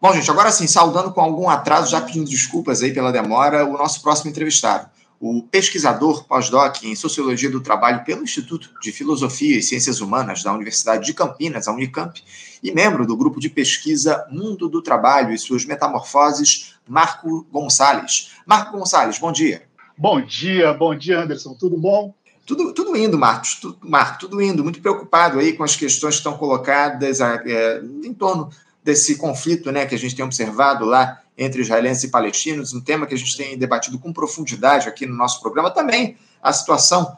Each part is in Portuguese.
Bom, gente, agora sim, saudando com algum atraso, já pedindo desculpas aí pela demora, o nosso próximo entrevistado, o pesquisador pós-doc em Sociologia do Trabalho pelo Instituto de Filosofia e Ciências Humanas da Universidade de Campinas, a Unicamp, e membro do grupo de pesquisa Mundo do Trabalho e suas Metamorfoses, Marco Gonçalves. Marco Gonçalves, bom dia. Bom dia, bom dia, Anderson. Tudo bom? Tudo, tudo indo, Marcos, tudo, Marco, tudo indo. Muito preocupado aí com as questões que estão colocadas é, em torno desse conflito né, que a gente tem observado lá entre israelenses e palestinos, um tema que a gente tem debatido com profundidade aqui no nosso programa, também a situação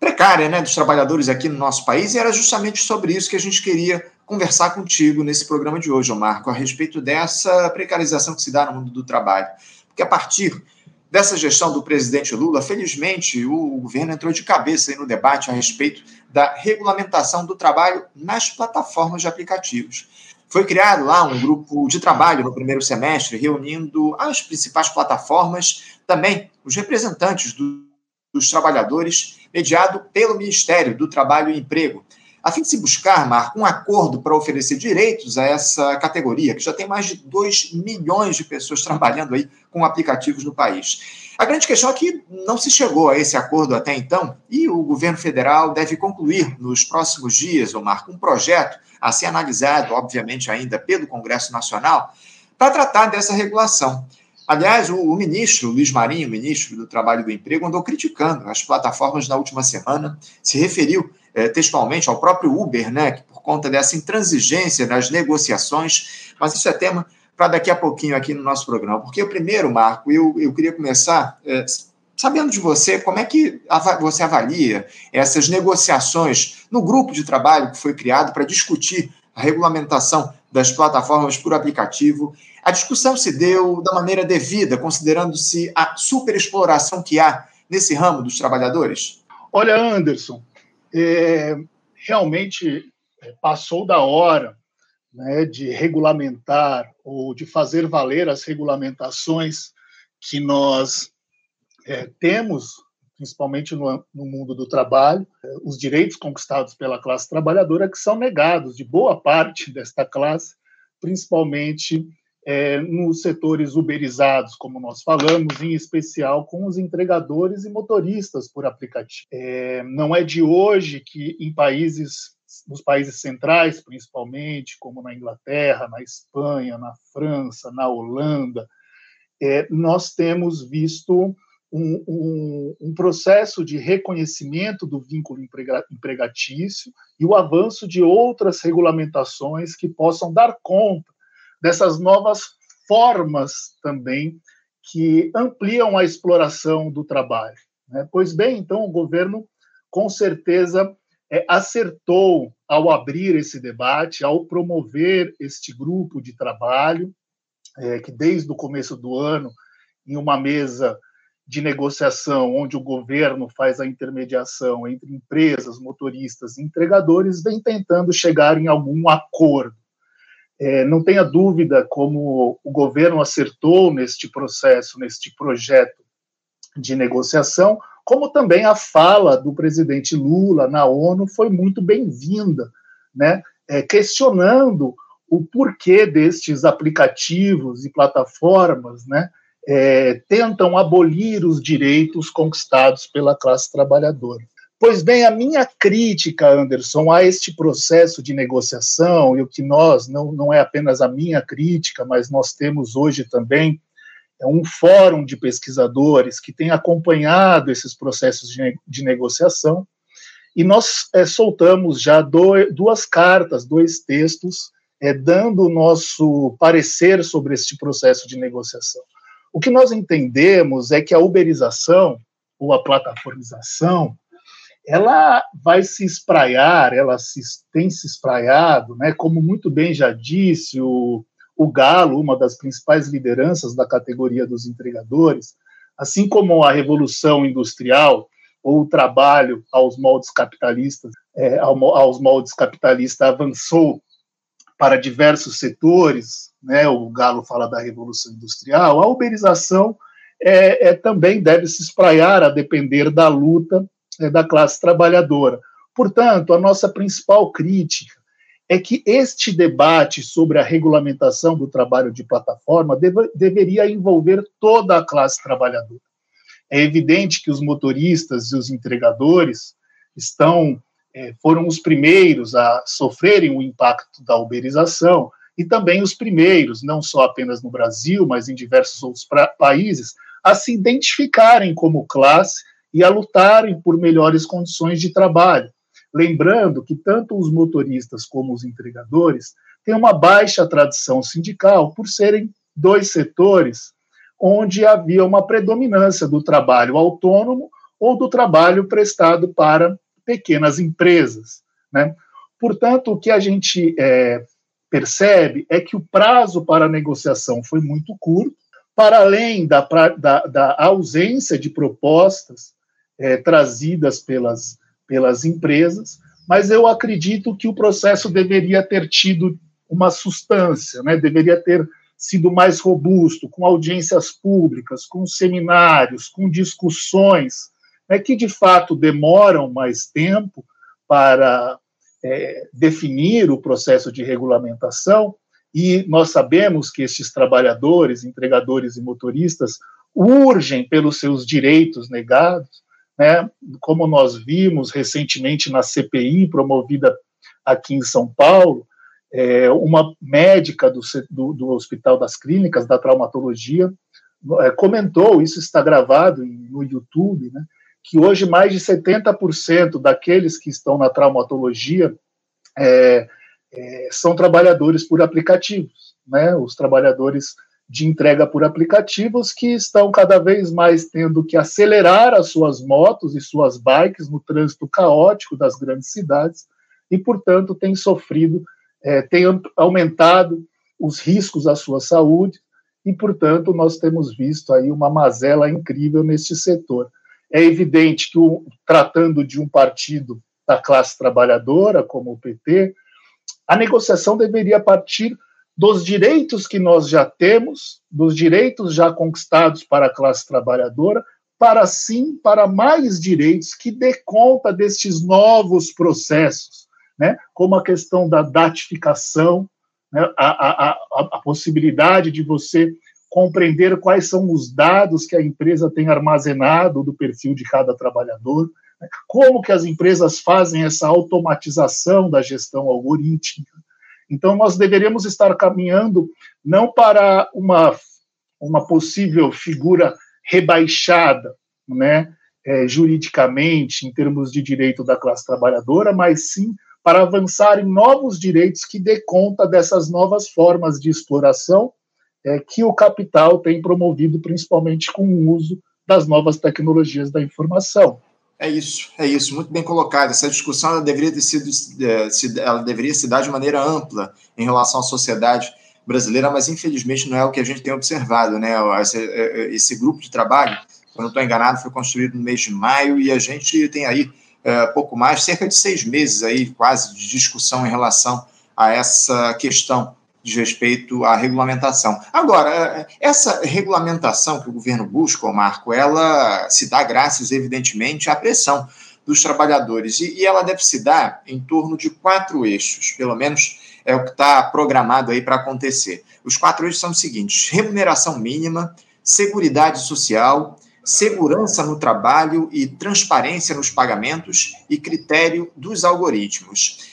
precária né, dos trabalhadores aqui no nosso país, e era justamente sobre isso que a gente queria conversar contigo nesse programa de hoje, Marco, a respeito dessa precarização que se dá no mundo do trabalho. Porque a partir dessa gestão do presidente Lula, felizmente o governo entrou de cabeça no debate a respeito da regulamentação do trabalho nas plataformas de aplicativos. Foi criado lá um grupo de trabalho no primeiro semestre, reunindo as principais plataformas, também os representantes do, dos trabalhadores, mediado pelo Ministério do Trabalho e Emprego, a fim de se buscar, Marco, um acordo para oferecer direitos a essa categoria, que já tem mais de 2 milhões de pessoas trabalhando aí com aplicativos no país. A grande questão é que não se chegou a esse acordo até então, e o governo federal deve concluir nos próximos dias, Marco, um projeto a ser analisado, obviamente, ainda pelo Congresso Nacional, para tratar dessa regulação. Aliás, o, ministro Luiz Marinho, ministro do Trabalho e do Emprego, andou criticando as plataformas na última semana, se referiu eh, textualmente ao próprio Uber, né, que por conta dessa intransigência nas negociações, mas isso é tema para daqui a pouquinho aqui no nosso programa. Porque o primeiro, Marco, eu, eu queria começar eh, sabendo de você, como é que você avalia essas negociações no grupo de trabalho que foi criado para discutir a regulamentação das plataformas por aplicativo? A discussão se deu da maneira devida, considerando-se a superexploração que há nesse ramo dos trabalhadores? Olha, Anderson, é, realmente é, passou da hora né, de regulamentar ou de fazer valer as regulamentações que nós é, temos, principalmente no, no, mundo do trabalho, é, os direitos conquistados pela classe trabalhadora que são negados de boa parte desta classe, principalmente é, nos setores uberizados, como nós falamos, em especial com os entregadores e motoristas por aplicativo. É, não é de hoje que em países, nos países centrais, principalmente, como na Inglaterra, na Espanha, na França, na Holanda, é, nós temos visto um, um, um, processo de reconhecimento do vínculo empregatício e o avanço de outras regulamentações que possam dar conta dessas novas formas também que ampliam a exploração do trabalho. Né? Pois bem, então, o governo, com certeza, é, acertou ao abrir esse debate, ao promover este grupo de trabalho, é, que desde o começo do ano, em uma mesa de negociação, onde o governo faz a intermediação entre empresas, motoristas e entregadores, vem tentando chegar em algum acordo. É, não tenha dúvida como o governo acertou neste processo, neste projeto de negociação, como também a fala do presidente Lula na ONU foi muito bem-vinda, né? É, questionando o porquê destes aplicativos e plataformas, né? é, tentam abolir os direitos conquistados pela classe trabalhadora. Pois bem, a minha crítica, Anderson, a este processo de negociação, e o que nós, não, não é apenas a minha crítica, mas nós temos hoje também é um fórum de pesquisadores que tem acompanhado esses processos de, de negociação, e nós é, soltamos já do, duas cartas, dois textos, é, dando o nosso parecer sobre este processo de negociação. O que nós entendemos é que a uberização, ou a plataformização, ela vai se espraiar, ela se, tem se espraiado, né, como muito bem já disse o, o Galo, uma das principais lideranças da categoria dos entregadores, assim como a revolução industrial ou o trabalho aos moldes capitalistas, é, aos moldes capitalistas avançou para diversos setores, né, o Galo fala da revolução industrial, a uberização é, é também deve se espraiar a depender da luta é, da classe trabalhadora. Portanto, a nossa principal crítica é que este debate sobre a regulamentação do trabalho de plataforma deve, deveria envolver toda a classe trabalhadora. É evidente que os motoristas e os entregadores estão é, foram os primeiros a sofrerem o impacto da uberização e também os primeiros, não só apenas no Brasil, mas em diversos outros países, a se identificarem como classe e a lutarem por melhores condições de trabalho. Lembrando que tanto os motoristas como os entregadores têm uma baixa tradição sindical por serem dois setores onde havia uma predominância do trabalho autônomo ou do trabalho prestado para pequenas empresas. Né? Portanto, o que a gente é, percebe é que o prazo para a negociação foi muito curto, para além da, da, da ausência de propostas é, trazidas pelas, pelas empresas, mas eu acredito que o processo deveria ter tido uma substância, né? deveria ter sido mais robusto, com audiências públicas, com seminários, com discussões, né, que de fato demoram mais tempo para é, definir o processo de regulamentação, e nós sabemos que esses trabalhadores, entregadores e motoristas urgem pelos seus direitos negados, né, como nós vimos recentemente na CPI promovida aqui em São Paulo, é, uma médica do, do, do, Hospital das Clínicas, da traumatologia, é, comentou, isso está gravado no YouTube, né, que hoje mais de 70% daqueles que estão na traumatologia é, é, são trabalhadores por aplicativos, né? Os trabalhadores de entrega por aplicativos que estão cada vez mais tendo que acelerar as suas motos e suas bikes no trânsito caótico das grandes cidades e, portanto, têm sofrido, é, têm aumentado os riscos à sua saúde e, portanto, nós temos visto aí uma mazela incrível neste setor. É evidente que, o, tratando de um partido da classe trabalhadora, como o PT, a negociação deveria partir dos direitos que nós já temos, dos direitos já conquistados para a classe trabalhadora, para sim para mais direitos que dê conta destes novos processos, né? como a questão da datificação, né? a, a, a, a possibilidade de você compreender quais são os dados que a empresa tem armazenado do perfil de cada trabalhador, né? como que as empresas fazem essa automatização da gestão algorítmica. Então, nós deveríamos estar caminhando não para uma, uma possível figura rebaixada, né, é, juridicamente, em termos de direito da classe trabalhadora, mas sim para avançar em novos direitos que dê conta dessas novas formas de exploração é, que o capital tem promovido, principalmente com o uso das novas tecnologias da informação. É isso, é isso, muito bem colocado. Essa discussão ela deveria ter sido, é, ela deveria se dar de maneira ampla em relação à sociedade brasileira, mas infelizmente não é o que a gente tem observado, né? Esse, é, é, esse grupo de trabalho, se eu não estou enganado, foi construído no mês de maio e a gente tem aí é, pouco mais, cerca de seis meses aí, quase, de discussão em relação a essa questão de respeito à regulamentação. Agora, essa regulamentação que o governo busca, Marco, ela se dá graças, evidentemente, à pressão dos trabalhadores, e, e ela deve se dar em torno de quatro eixos, pelo menos é o que está programado aí para acontecer. Os quatro eixos são os seguintes: remuneração mínima, seguridade social, segurança no trabalho e transparência nos pagamentos e critério dos algoritmos.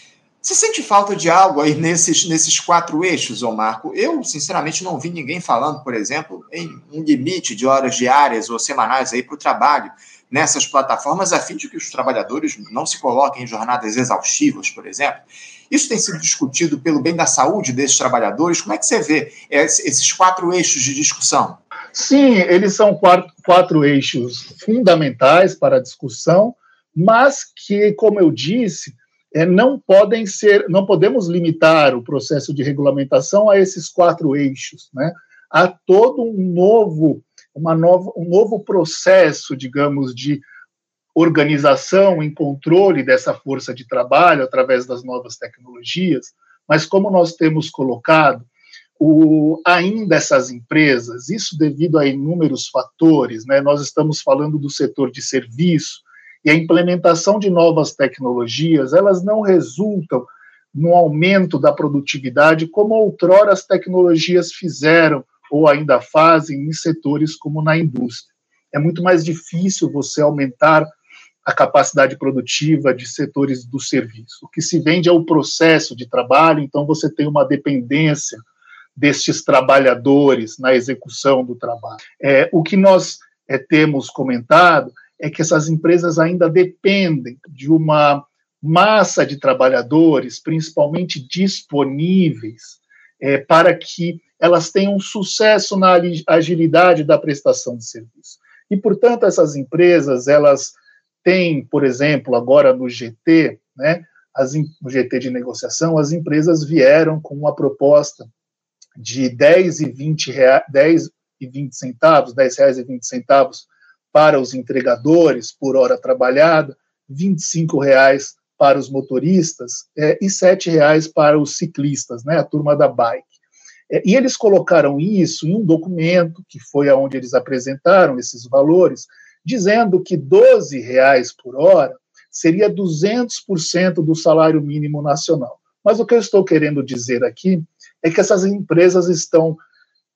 Você sente falta de algo aí nesses, nesses quatro eixos, ô Marco? Eu, sinceramente, não vi ninguém falando, por exemplo, em um limite de horas diárias ou semanais aí para o trabalho nessas plataformas, a fim de que os trabalhadores não se coloquem em jornadas exaustivas, por exemplo. Isso tem sido discutido pelo bem da saúde desses trabalhadores. Como é que você vê esses quatro eixos de discussão? Sim, eles são quatro, quatro eixos fundamentais para a discussão, mas que, como eu disse, é, não podem ser, não podemos limitar o processo de regulamentação a esses quatro eixos, né? Há todo um novo, uma nova, um novo processo, digamos, de organização e controle dessa força de trabalho através das novas tecnologias, mas como nós temos colocado, o, ainda essas empresas, isso devido a inúmeros fatores, né? Nós estamos falando do setor de serviço, e a implementação de novas tecnologias, elas não resultam no aumento da produtividade, como outrora as tecnologias fizeram ou ainda fazem em setores como na indústria. É muito mais difícil você aumentar a capacidade produtiva de setores do serviço. O que se vende é o processo de trabalho, então você tem uma dependência destes trabalhadores na execução do trabalho. É, o que nós é, temos comentado é que essas empresas ainda dependem de uma massa de trabalhadores, principalmente disponíveis, é, para que elas tenham sucesso na agilidade da prestação de serviço. E, portanto, essas empresas, elas têm, por exemplo, agora no GT, né, as, no GT de negociação, as empresas vieram com uma proposta de 10 e 20, rea, 10 e 20 centavos, 10 reais e 20 centavos para os entregadores por hora trabalhada, 25 reais para os motoristas é, e sete reais para os ciclistas, né, a turma da bike. É, e eles colocaram isso em um documento, que foi aonde eles apresentaram esses valores, dizendo que 12 reais por hora seria 200% do salário mínimo nacional. Mas o que eu estou querendo dizer aqui é que essas empresas estão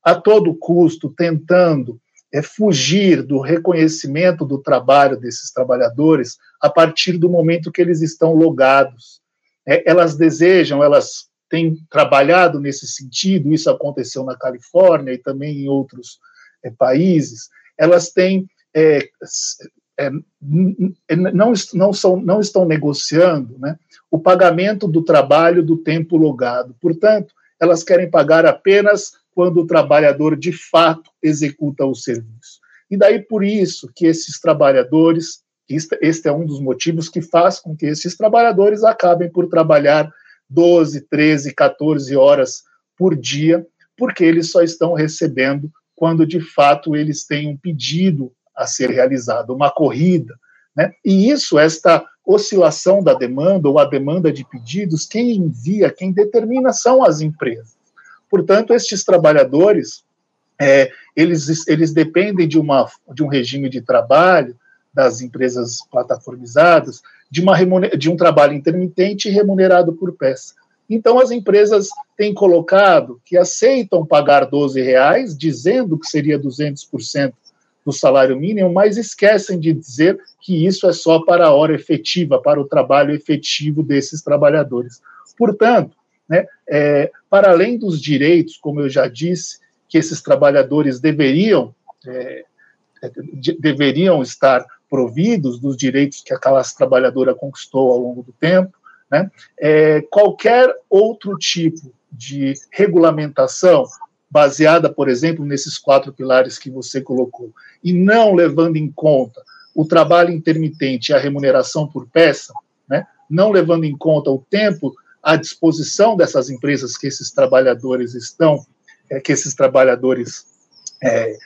a todo custo tentando é fugir do reconhecimento do trabalho desses trabalhadores a partir do momento que eles estão logados. É, elas desejam, elas têm trabalhado nesse sentido, isso aconteceu na Califórnia e também em outros é, países, elas têm é, é não, não, são, não estão negociando né, o pagamento do trabalho do tempo logado. Portanto, elas querem pagar apenas quando o trabalhador de fato executa o serviço. E daí por isso que esses trabalhadores, este é um dos motivos que faz com que esses trabalhadores acabem por trabalhar 12, 13, 14 horas por dia, porque eles só estão recebendo quando de fato eles têm um pedido a ser realizado, uma corrida. Né? E isso, esta oscilação da demanda ou a demanda de pedidos, quem envia, quem determina são as empresas. Portanto, estes trabalhadores, é, eles, eles dependem de, uma, de um regime de trabalho das empresas plataformizadas, de, uma de um trabalho intermitente remunerado por peça. Então, as empresas têm colocado que aceitam pagar 12 reais, dizendo que seria 200% do salário mínimo, mas esquecem de dizer que isso é só para a hora efetiva, para o trabalho efetivo desses trabalhadores. Portanto, né? É, para além dos direitos, como eu já disse, que esses trabalhadores deveriam, é, é de, deveriam estar providos dos direitos que a classe trabalhadora conquistou ao longo do tempo, né? É, qualquer outro tipo de regulamentação baseada, por exemplo, nesses quatro pilares que você colocou, e não levando em conta o trabalho intermitente e a remuneração por peça, né? não levando em conta o tempo à disposição dessas empresas que esses trabalhadores estão, é, que esses trabalhadores é,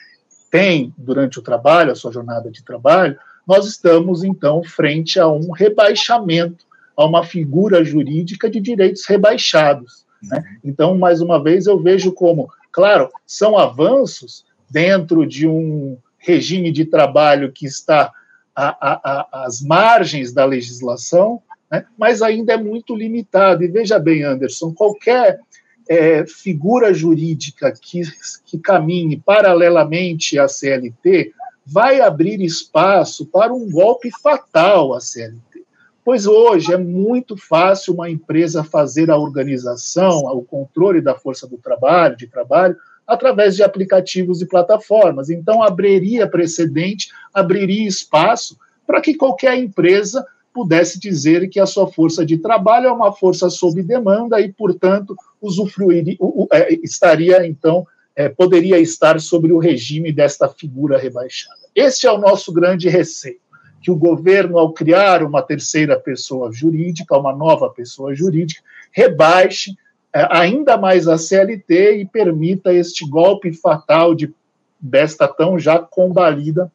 têm durante o trabalho, a sua jornada de trabalho, nós estamos, então, frente a um rebaixamento, a uma figura jurídica de direitos rebaixados. Né? Então, mais uma vez, eu vejo como, claro, são avanços dentro de um regime de trabalho que está às margens da legislação, né? mas ainda é muito limitado. E veja bem, Anderson, qualquer é, figura jurídica que, que caminhe paralelamente à CLT vai abrir espaço para um golpe fatal à CLT. Pois hoje é muito fácil uma empresa fazer a organização, o controle da força do trabalho, de trabalho, através de aplicativos e plataformas. Então, abriria precedente, abriria espaço para que qualquer empresa pudesse dizer que a sua força de trabalho é uma força sob demanda e, portanto, usufruir, é, estaria, então, é, poderia estar sobre o regime desta figura rebaixada. Este é o nosso grande receio, que o governo, ao criar uma terceira pessoa jurídica, uma nova pessoa jurídica, rebaixe é, ainda mais a CLT e permita este golpe fatal de desta tão já combalida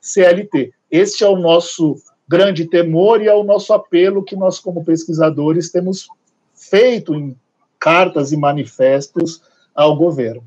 CLT. Este é o nosso grande temor e é o nosso apelo que nós, como pesquisadores, temos feito em cartas e manifestos ao governo.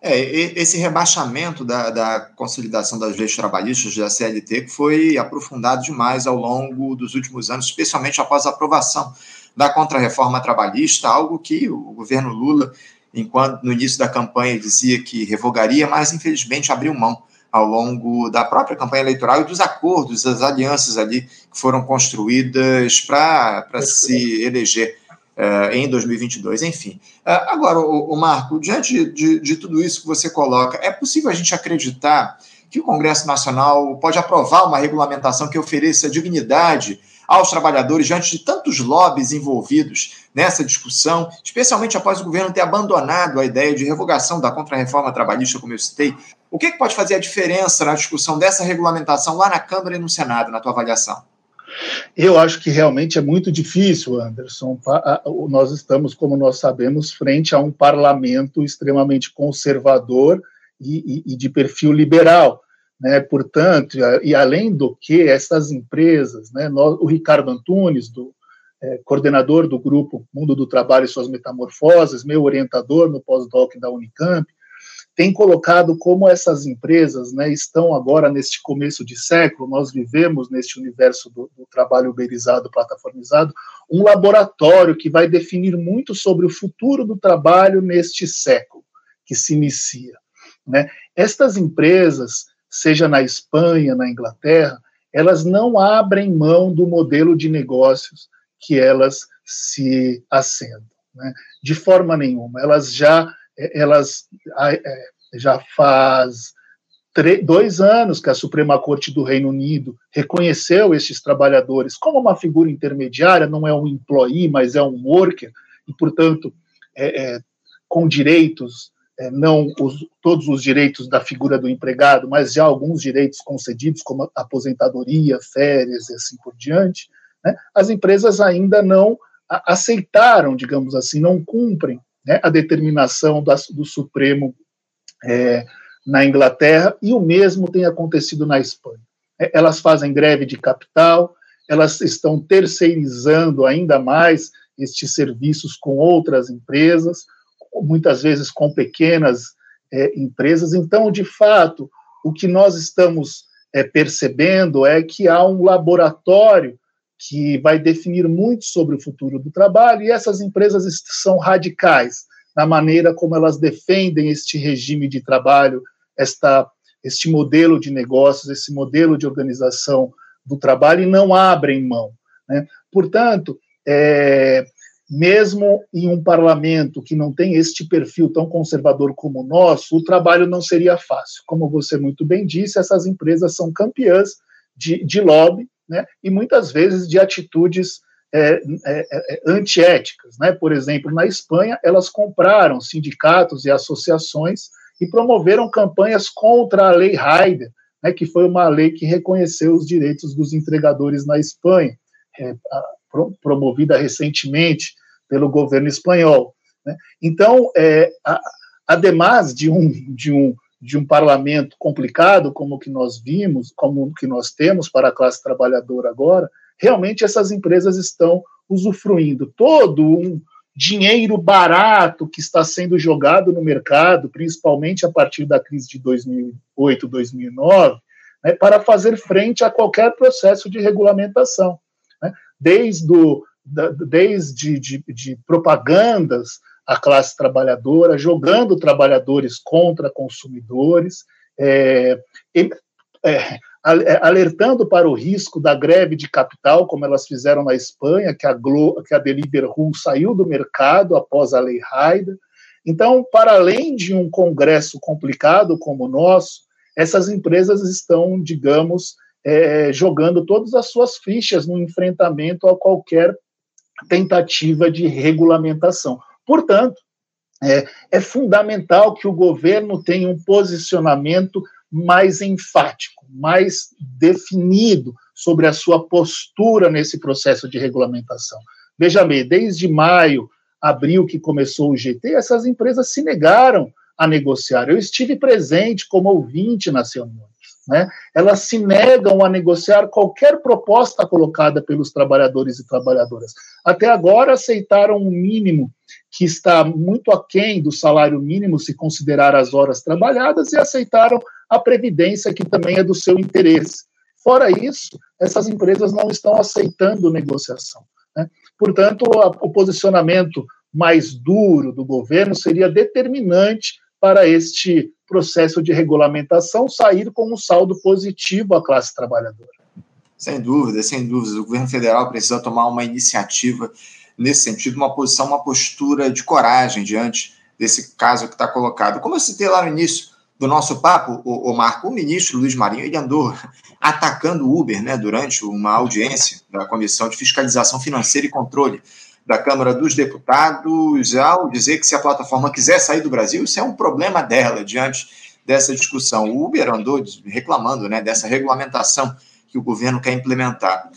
É, esse rebaixamento da, da, consolidação das leis trabalhistas da CLT foi aprofundado demais ao longo dos últimos anos, especialmente após a aprovação da contrarreforma trabalhista, algo que o governo Lula, enquanto no início da campanha dizia que revogaria, mas infelizmente abriu mão ao longo da própria campanha eleitoral e dos acordos, das alianças ali que foram construídas para se eleger uh, em 2022. Enfim, uh, agora, o, o, Marco, diante de, de tudo isso que você coloca, é possível a gente acreditar que o Congresso Nacional pode aprovar uma regulamentação que ofereça dignidade aos trabalhadores diante de tantos lobbies envolvidos nessa discussão, especialmente após o governo ter abandonado a ideia de revogação da contrarreforma trabalhista, como eu citei. O que, é que pode fazer a diferença na discussão dessa regulamentação lá na Câmara e no Senado, na tua avaliação? Eu acho que realmente é muito difícil, Anderson. Nós estamos, como nós sabemos, frente a um parlamento extremamente conservador e, e, e de perfil liberal. Né? Portanto, e além do que, essas empresas, né, nós, o Ricardo Antunes, do, é, coordenador do grupo Mundo do Trabalho e Suas Metamorfoses, meu orientador no pós-doc da Unicamp, tem colocado como essas empresas né, estão agora neste começo de século, nós vivemos neste universo do, do, trabalho uberizado, plataformizado, um laboratório que vai definir muito sobre o futuro do trabalho neste século que se inicia. Né? Estas empresas, seja na Espanha, na Inglaterra, elas não abrem mão do modelo de negócios que elas se assentam, né? de forma nenhuma. Elas já elas é, já faz dois anos que a Suprema Corte do Reino Unido reconheceu esses trabalhadores como uma figura intermediária, não é um employee, mas é um worker, e, portanto, é, é, com direitos, é, não os, todos os direitos da figura do empregado, mas já alguns direitos concedidos, como aposentadoria, férias e assim por diante, né, as empresas ainda não aceitaram, digamos assim, não cumprem né, a determinação do Supremo é, na Inglaterra, e o mesmo tem acontecido na Espanha. É, elas fazem greve de capital, elas estão terceirizando ainda mais estes serviços com outras empresas, muitas vezes com pequenas é, empresas. Então, de fato, o que nós estamos é, percebendo é que há um laboratório que vai definir muito sobre o futuro do trabalho, e essas empresas são radicais na maneira como elas defendem este regime de trabalho, esta, este modelo de negócios, esse modelo de organização do trabalho, e não abrem mão. Né? Portanto, é, mesmo em um parlamento que não tem este perfil tão conservador como o nosso, o trabalho não seria fácil. Como você muito bem disse, essas empresas são campeãs de, de lobby, né, e muitas vezes de atitudes é, é, é, antiéticas. Né? Por exemplo, na Espanha, elas compraram sindicatos e associações e promoveram campanhas contra a Lei Haider, né, que foi uma lei que reconheceu os direitos dos entregadores na Espanha, é, promovida recentemente pelo governo espanhol. Né? Então, é, a, ademais de um, de um de um parlamento complicado como o que nós vimos, como o que nós temos para a classe trabalhadora agora, realmente essas empresas estão usufruindo todo um dinheiro barato que está sendo jogado no mercado, principalmente a partir da crise de 2008, 2009, né, para fazer frente a qualquer processo de regulamentação. Né, desde, o, da, desde de, de propagandas a classe trabalhadora, jogando trabalhadores contra consumidores, é, é, é, alertando para o risco da greve de capital, como elas fizeram na Espanha, que a, Glo, que a Deliveroo saiu do mercado após a Lei Haida. Então, para além de um congresso complicado como o nosso, essas empresas estão, digamos, é, jogando todas as suas fichas no enfrentamento a qualquer tentativa de regulamentação. Portanto, é, é fundamental que o governo tenha um posicionamento mais enfático, mais definido sobre a sua postura nesse processo de regulamentação. Veja bem, desde maio, abril que começou o GT, essas empresas se negaram a negociar. Eu estive presente como ouvinte nas reuniões. Né? Elas se negam a negociar qualquer proposta colocada pelos trabalhadores e trabalhadoras. Até agora aceitaram um mínimo que está muito aquém do salário mínimo, se considerar as horas trabalhadas, e aceitaram a previdência, que também é do seu interesse. Fora isso, essas empresas não estão aceitando negociação. Né? Portanto, o posicionamento mais duro do governo seria determinante para este processo de regulamentação sair com um saldo positivo à classe trabalhadora. Sem dúvida, sem dúvida. O governo federal precisa tomar uma iniciativa nesse sentido, uma posição, uma postura de coragem diante desse caso que está colocado. Como eu citei lá no início do nosso papo, o, o Marco, o ministro Luiz Marinho, ele andou atacando o Uber né, durante uma audiência da Comissão de Fiscalização Financeira e Controle da Câmara dos Deputados ao dizer que se a plataforma quiser sair do Brasil, isso é um problema dela diante dessa discussão. O Uber andou reclamando né, dessa regulamentação que o governo quer implementar.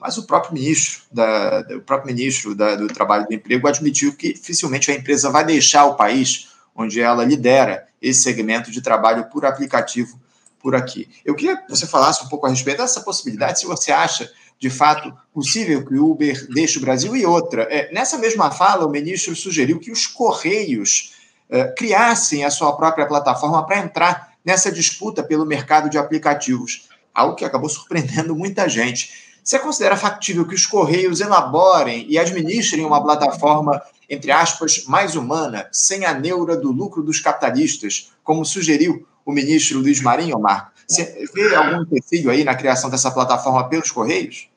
Mas o próprio ministro, da, o próprio ministro da, do Trabalho e do Emprego admitiu que dificilmente a empresa vai deixar o país onde ela lidera esse segmento de trabalho por aplicativo por aqui. Eu queria que você falasse um pouco a respeito dessa possibilidade, se você acha de fato possível que o Uber deixe o Brasil? E outra, é, nessa mesma fala, o ministro sugeriu que os Correios é, criassem a sua própria plataforma para entrar nessa disputa pelo mercado de aplicativos, algo que acabou surpreendendo muita gente. Você considera factível que os Correios elaborem e administrem uma plataforma, entre aspas, mais humana, sem a neura do lucro dos capitalistas, como sugeriu o ministro Luiz Marinho, Marco? Você vê algum empecilho aí na criação dessa plataforma pelos Correios?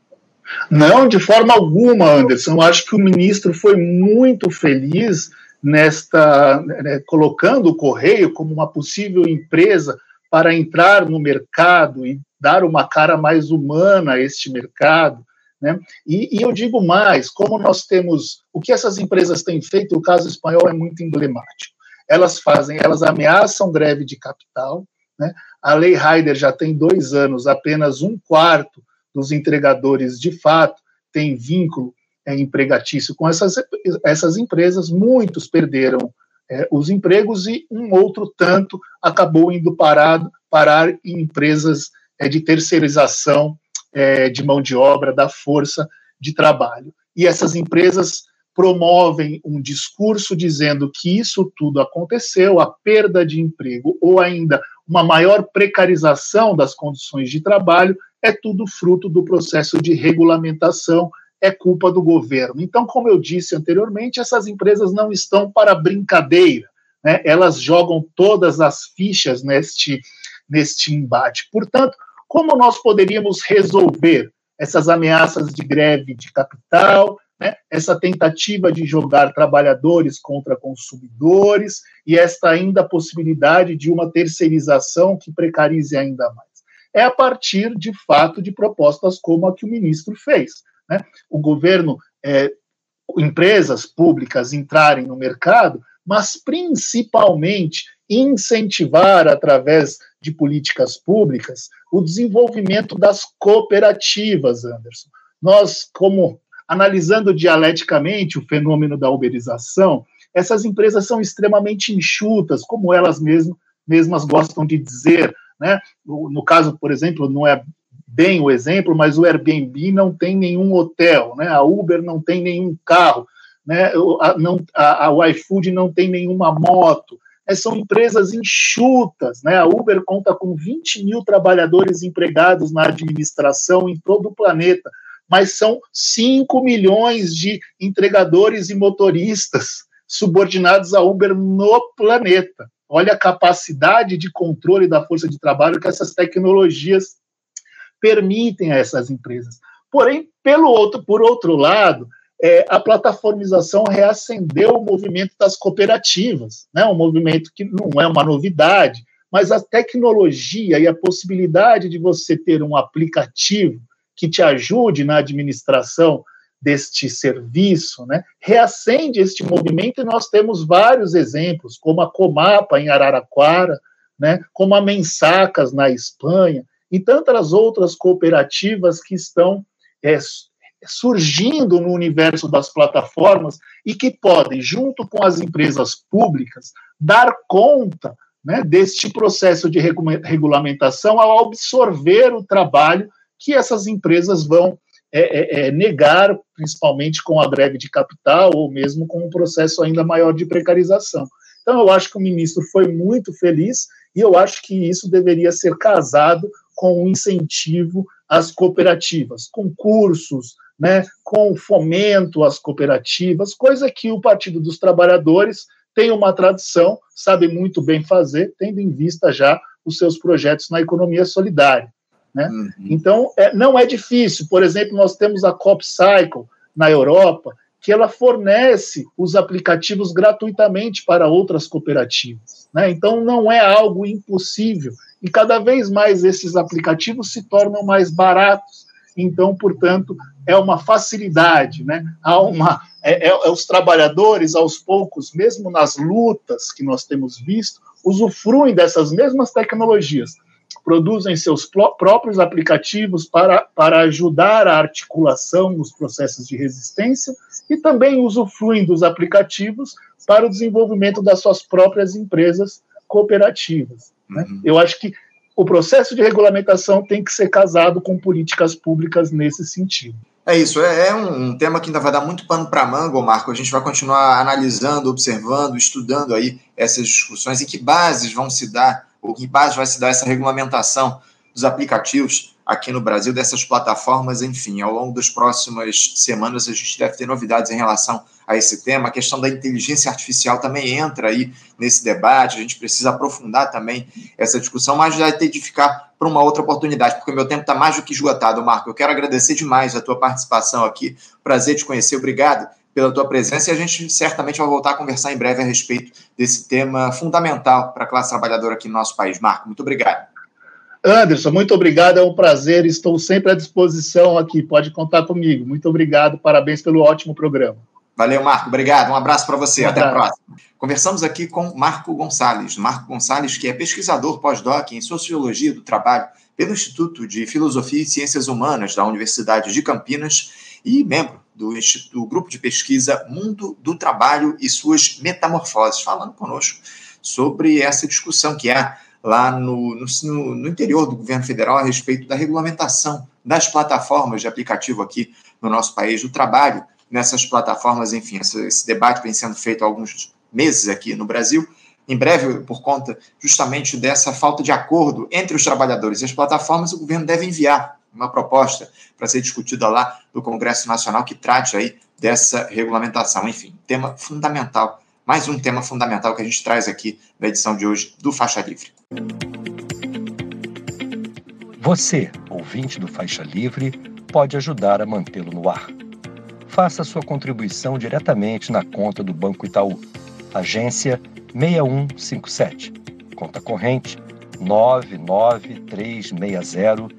Não, de forma alguma, Anderson. Eu acho que o ministro foi muito feliz nesta né, colocando o Correio como uma possível empresa para entrar no mercado e dar uma cara mais humana a este mercado. Né? E, e, eu digo mais, como nós temos o que essas empresas têm feito, o caso espanhol é muito emblemático. Elas fazem, elas ameaçam greve de capital, né? A Lei Heider já tem dois anos, apenas um quarto dos entregadores de fato tem vínculo é, empregatício com essas, essas empresas, muitos perderam é, os empregos e um outro tanto acabou indo parado, parar em empresas é, de terceirização é, de mão de obra, da força de trabalho. E essas empresas promovem um discurso dizendo que isso tudo aconteceu, a perda de emprego ou ainda uma maior precarização das condições de trabalho, é tudo fruto do processo de regulamentação, é culpa do governo. Então, como eu disse anteriormente, essas empresas não estão para brincadeira, né? elas jogam todas as fichas neste, neste embate. Portanto, como nós poderíamos resolver essas ameaças de greve de capital, né, essa tentativa de jogar trabalhadores contra consumidores e esta ainda possibilidade de uma terceirização que precarize ainda mais. É a partir, de fato, de propostas como a que o ministro fez. Né? O governo, é, empresas públicas entrarem no mercado, mas principalmente incentivar, através de políticas públicas, o desenvolvimento das cooperativas, Anderson. Nós, como analisando dialeticamente o fenômeno da uberização, essas empresas são extremamente enxutas, como elas mesmas, mesmas gostam de dizer. Né? No, no caso, por exemplo, não é bem o exemplo, mas o Airbnb não tem nenhum hotel, né? a Uber não tem nenhum carro, né? a, não, a, a iFood não tem nenhuma moto. Né? São empresas enxutas. Né? A Uber conta com 20 mil trabalhadores empregados na administração em todo o planeta mas são 5 milhões de entregadores e motoristas subordinados a Uber no planeta. Olha a capacidade de controle da força de trabalho que essas tecnologias permitem a essas empresas. Porém, pelo outro, por outro lado, é, a plataformização reacendeu o movimento das cooperativas, né? um movimento que não é uma novidade, mas a tecnologia e a possibilidade de você ter um aplicativo que te ajude na administração deste serviço, né, reacende este movimento e nós temos vários exemplos, como a Comapa em Araraquara, né, como a Mensacas na Espanha e tantas outras cooperativas que estão é, surgindo no universo das plataformas e que podem, junto com as empresas públicas, dar conta né, deste processo de regulamentação ao absorver o trabalho que essas empresas vão é, é, é, negar, principalmente com a greve de capital ou mesmo com um processo ainda maior de precarização. Então, eu acho que o ministro foi muito feliz e eu acho que isso deveria ser casado com um incentivo às cooperativas, com cursos, né, com fomento às cooperativas, coisa que o Partido dos Trabalhadores tem uma tradição, sabe muito bem fazer, tendo em vista já os seus projetos na economia solidária. Né? Uhum. Então, é, não é difícil. Por exemplo, nós temos a CopCycle na Europa, que ela fornece os aplicativos gratuitamente para outras cooperativas. Né? Então, não é algo impossível. E cada vez mais esses aplicativos se tornam mais baratos. Então, portanto, é uma facilidade. Né? Há uma, é, é, é os trabalhadores, aos poucos, mesmo nas lutas que nós temos visto, usufruem dessas mesmas tecnologias produzem seus próprios aplicativos para, para ajudar a articulação nos processos de resistência e também usufruem dos aplicativos para o desenvolvimento das suas próprias empresas cooperativas. Né? Uhum. Eu acho que o processo de regulamentação tem que ser casado com políticas públicas nesse sentido. É isso, é, é um, um, tema que ainda vai dar muito pano para manga, Marco. A gente vai continuar analisando, observando, estudando aí essas discussões e que bases vão se dar o que base vai se dar essa regulamentação dos aplicativos aqui no Brasil, dessas plataformas, enfim, ao longo das próximas semanas a gente deve ter novidades em relação a esse tema. A questão da inteligência artificial também entra aí nesse debate, a gente precisa aprofundar também essa discussão, mas vai ter de ficar para uma outra oportunidade, porque o meu tempo está mais do que esgotado, Marco. Eu quero agradecer demais a tua participação aqui, prazer te conhecer, obrigado pela tua presença e a gente certamente vai voltar a conversar em breve a respeito desse tema fundamental para a classe trabalhadora aqui no nosso país. Marco, muito obrigado. Anderson, muito obrigado, é um prazer, estou sempre à disposição aqui, pode contar comigo. Muito obrigado, parabéns pelo ótimo programa. Valeu, Marco, obrigado, um abraço para você, até a próxima. Conversamos aqui com Marco Gonçalves, Marco Gonçalves, que é pesquisador pós-doc em Sociologia do Trabalho pelo Instituto de Filosofia e Ciências Humanas da Universidade de Campinas e membro do, do grupo de pesquisa Mundo do Trabalho e suas metamorfoses, falando conosco sobre essa discussão que há lá no, no, no, interior do governo federal a respeito da regulamentação das plataformas de aplicativo aqui no nosso país, do trabalho nessas plataformas, enfim, esse, esse debate vem sendo feito há alguns meses aqui no Brasil, em breve, por conta justamente dessa falta de acordo entre os trabalhadores e as plataformas, o governo deve enviar uma proposta para ser discutida lá no Congresso Nacional que trate aí dessa regulamentação. Enfim, tema fundamental, mais um tema fundamental que a gente traz aqui na edição de hoje do Faixa Livre. Você, ouvinte do Faixa Livre, pode ajudar a mantê-lo no ar. Faça sua contribuição diretamente na conta do Banco Itaú, agência 6157, conta corrente 99360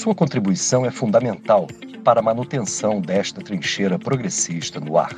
Sua contribuição é fundamental para a manutenção desta trincheira progressista no ar.